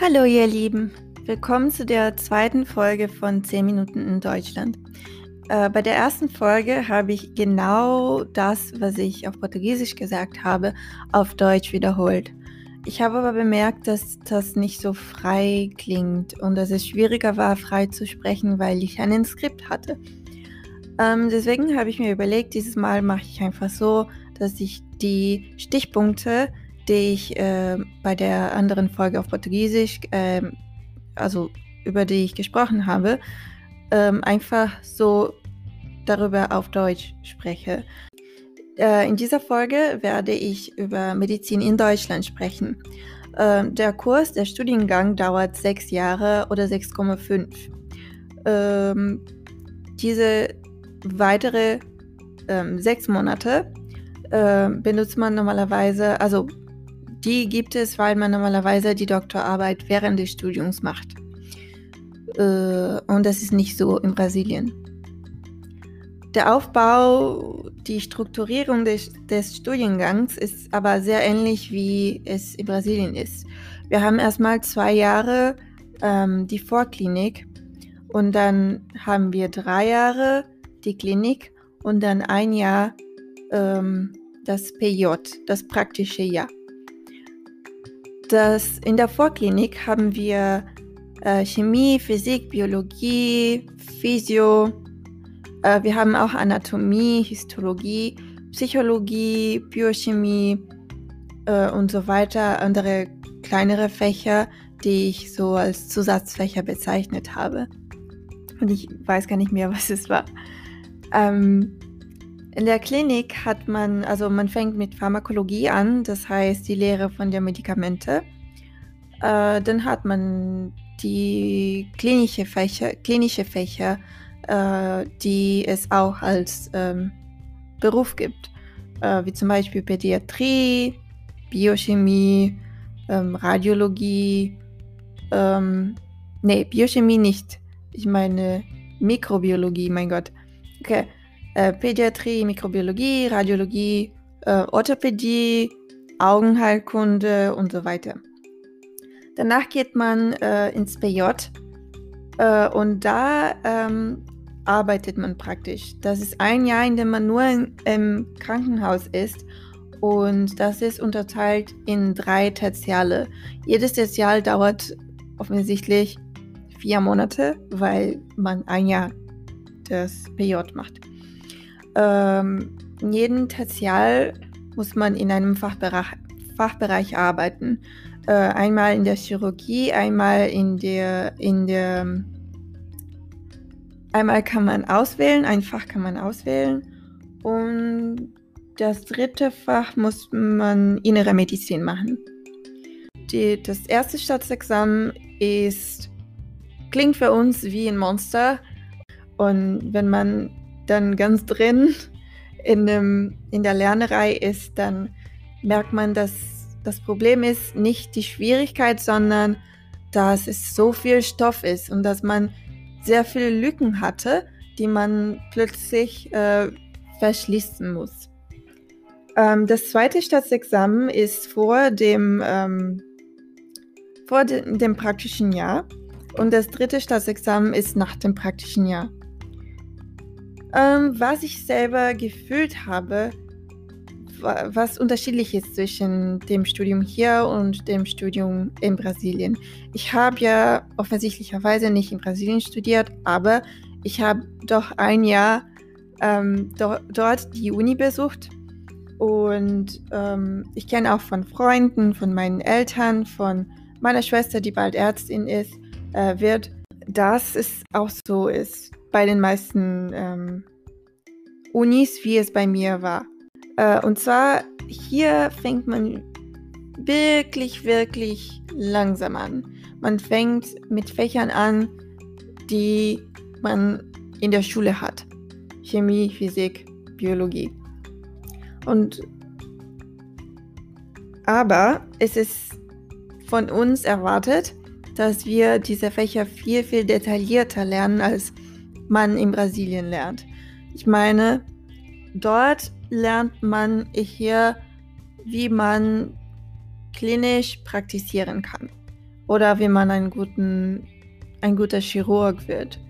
Hallo ihr Lieben, willkommen zu der zweiten Folge von 10 Minuten in Deutschland. Äh, bei der ersten Folge habe ich genau das, was ich auf Portugiesisch gesagt habe, auf Deutsch wiederholt. Ich habe aber bemerkt, dass das nicht so frei klingt und dass es schwieriger war, frei zu sprechen, weil ich ein Skript hatte. Ähm, deswegen habe ich mir überlegt, dieses Mal mache ich einfach so, dass ich die Stichpunkte die ich äh, bei der anderen Folge auf Portugiesisch, äh, also über die ich gesprochen habe, äh, einfach so darüber auf Deutsch spreche. Äh, in dieser Folge werde ich über Medizin in Deutschland sprechen. Ähm, der Kurs, der Studiengang dauert sechs Jahre oder 6,5. Ähm, diese weitere ähm, sechs Monate äh, benutzt man normalerweise, also die gibt es, weil man normalerweise die Doktorarbeit während des Studiums macht. Äh, und das ist nicht so in Brasilien. Der Aufbau, die Strukturierung des, des, Studiengangs ist aber sehr ähnlich, wie es in Brasilien ist. Wir haben erstmal zwei Jahre ähm, die Vorklinik und dann haben wir drei Jahre die Klinik und dann ein Jahr ähm, das PJ, das praktische Jahr dass in der Vorklinik haben wir äh, Chemie, Physik, Biologie, Physio. Äh, wir haben auch Anatomie, Histologie, Psychologie, Biochemie äh, und so weiter. Andere kleinere Fächer, die ich so als Zusatzfächer bezeichnet habe. Und ich weiß gar nicht mehr, was es war. Ähm, in der Klinik hat man, also man fängt mit Pharmakologie an, das heißt die Lehre von der Medikamente. Äh, dann hat man die klinische Fächer, klinische Fächer äh, die es auch als ähm, Beruf gibt, äh, wie zum Beispiel Pädiatrie, Biochemie, ähm, Radiologie, ähm, nee, Biochemie nicht. Ich meine Mikrobiologie, mein Gott. Okay. Äh, Pädiatrie, Mikrobiologie, Radiologie, äh, Orthopädie, Augenheilkunde und so weiter. Danach geht man äh, ins PJ äh, und da ähm, arbeitet man praktisch. Das ist ein Jahr, in dem man nur in, im Krankenhaus ist und das ist unterteilt in drei Tertiale. Jedes Tertial dauert offensichtlich vier Monate, weil man ein Jahr das PJ macht. Ähm, in jedem Tertial muss man in einem Fachbereich, Fachbereich arbeiten. Äh, einmal in der Chirurgie, einmal in der, in der, einmal kann man auswählen, ein Fach kann man auswählen und das dritte Fach muss man innere Medizin machen. Die, das erste Staatsexamen ist, klingt für uns wie ein Monster und wenn man dann ganz drin in, dem, in der Lernerei ist, dann merkt man, dass das Problem ist nicht die Schwierigkeit, sondern dass es so viel Stoff ist und dass man sehr viele Lücken hatte, die man plötzlich äh, verschließen muss. Ähm, das zweite Staatsexamen ist vor dem, ähm, vor de dem praktischen Jahr und das dritte Staatsexamen ist nach dem praktischen Jahr. Ähm, was ich selber gefühlt habe, was unterschiedlich ist zwischen dem Studium hier und dem Studium in Brasilien. Ich habe ja offensichtlicherweise nicht in Brasilien studiert, aber ich habe doch ein Jahr ähm, do dort die Uni besucht und ähm, ich kenne auch von Freunden, von meinen Eltern, von meiner Schwester, die bald Ärztin ist, äh, wird, dass es auch so ist bei den meisten ähm, Unis, wie es bei mir war. Äh, und zwar hier fängt man wirklich, wirklich langsam an. Man fängt mit Fächern an, die man in der Schule hat. Chemie, Physik, Biologie. Und aber es ist von uns erwartet, dass wir diese Fächer viel, viel detaillierter lernen, als man in Brasilien lernt. Ich meine, dort lernt man hier, wie man klinisch praktizieren kann. oder wie man einen guten, ein guter Chirurg wird.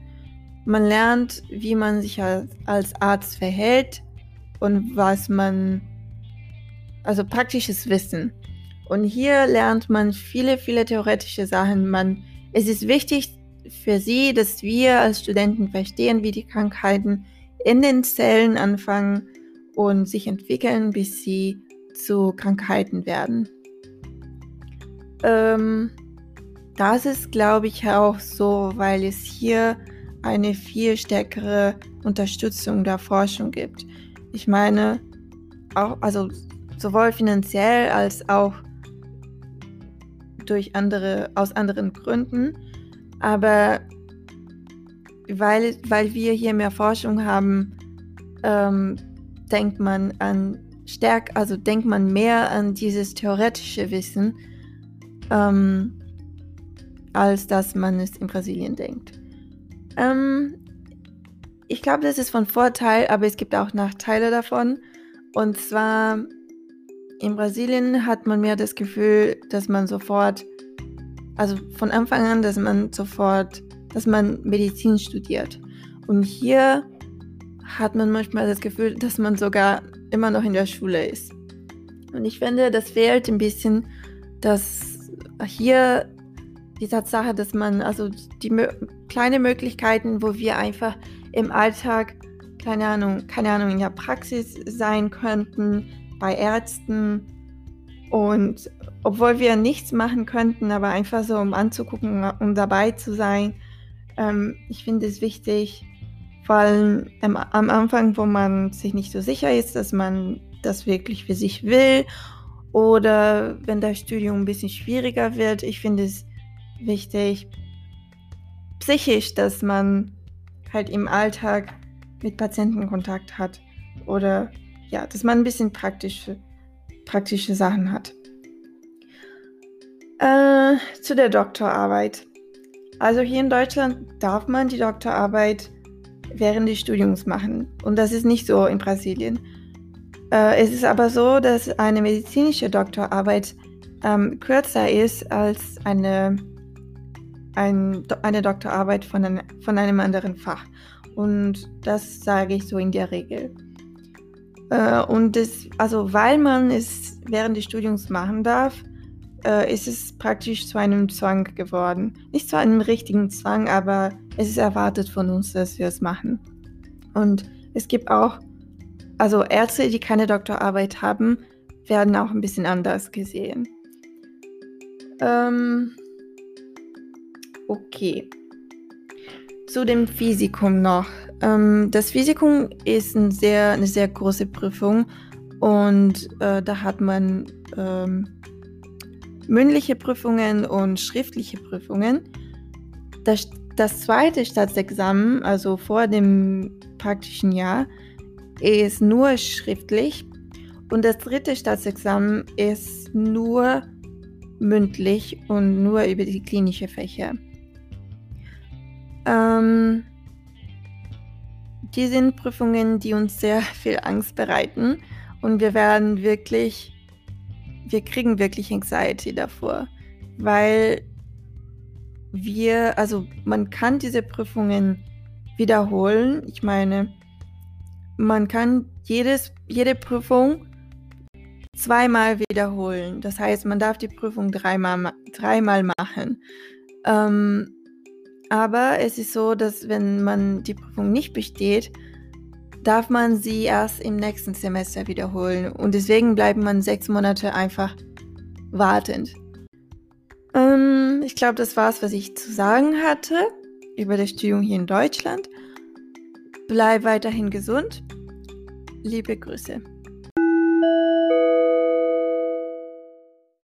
Man lernt, wie man sich als, als Arzt verhält und was man, also praktisches Wissen. Und hier lernt man viele, viele theoretische Sachen. Man, es ist wichtig für sie, dass wir als Studenten verstehen, wie die Krankheiten in den Zellen anfangen und sich entwickeln, bis sie zu Krankheiten werden. Ähm, das ist, glaube ich, auch so, weil es hier eine viel stärkere Unterstützung der Forschung gibt. Ich meine, auch, also sowohl finanziell als auch durch andere, aus anderen Gründen. Aber weil, weil wir hier mehr Forschung haben, ähm, denkt man an stärk, also denkt man mehr an dieses theoretische Wissen, ähm, als dass man es in Brasilien denkt. Ähm, ich glaube, das ist von Vorteil, aber es gibt auch Nachteile davon. Und zwar in Brasilien hat man mehr das Gefühl, dass man sofort, also von Anfang an, dass man sofort, dass man Medizin studiert. Und hier hat man manchmal das Gefühl, dass man sogar immer noch in der Schule ist. Und ich finde, das fehlt ein bisschen, dass hier die Tatsache, dass man, also die kleine Möglichkeiten, wo wir einfach im Alltag, keine Ahnung, keine Ahnung, in der Praxis sein könnten, bei Ärzten und obwohl wir nichts machen könnten, aber einfach so, um anzugucken, um dabei zu sein, ähm, ich finde es wichtig, vor allem am, am Anfang, wo man sich nicht so sicher ist, dass man das wirklich für sich will oder wenn das Studium ein bisschen schwieriger wird. Ich finde es wichtig, psychisch, dass man halt im Alltag mit Patienten Kontakt hat oder ja, dass man ein bisschen praktische, praktische Sachen hat. Äh, zu der Doktorarbeit. Also hier in Deutschland darf man die Doktorarbeit während des Studiums machen. Und das ist nicht so in Brasilien. Äh, es ist aber so, dass eine medizinische Doktorarbeit ähm, kürzer ist als eine, ein, eine Doktorarbeit von, ein, von einem anderen Fach. Und das sage ich so in der Regel. Äh, und das, also weil man es während des Studiums machen darf, äh, ist es praktisch zu einem Zwang geworden. Nicht zu einem richtigen Zwang, aber es ist erwartet von uns, dass wir es machen. Und es gibt auch, also Ärzte, die keine Doktorarbeit haben, werden auch ein bisschen anders gesehen. Ähm, okay. Zu dem Physikum noch. Ähm, das Physikum ist ein sehr, eine sehr große Prüfung und äh, da hat man ähm, mündliche Prüfungen und schriftliche Prüfungen. Das, das zweite Staatsexamen, also vor dem praktischen Jahr, ist nur schriftlich und das dritte Staatsexamen ist nur mündlich und nur über die klinische Fächer. Ähm, die sind Prüfungen, die uns sehr viel Angst bereiten und wir werden wirklich wir kriegen wirklich Anxiety davor, weil wir, also man kann diese Prüfungen wiederholen. Ich meine, man kann jedes, jede Prüfung zweimal wiederholen. Das heißt, man darf die Prüfung dreimal, dreimal machen. Ähm, aber es ist so, dass wenn man die Prüfung nicht besteht, darf man sie erst im nächsten Semester wiederholen und deswegen bleibt man sechs Monate einfach wartend. Ähm, ich glaube, das war's, was ich zu sagen hatte über das Studium hier in Deutschland. Bleib weiterhin gesund. Liebe Grüße.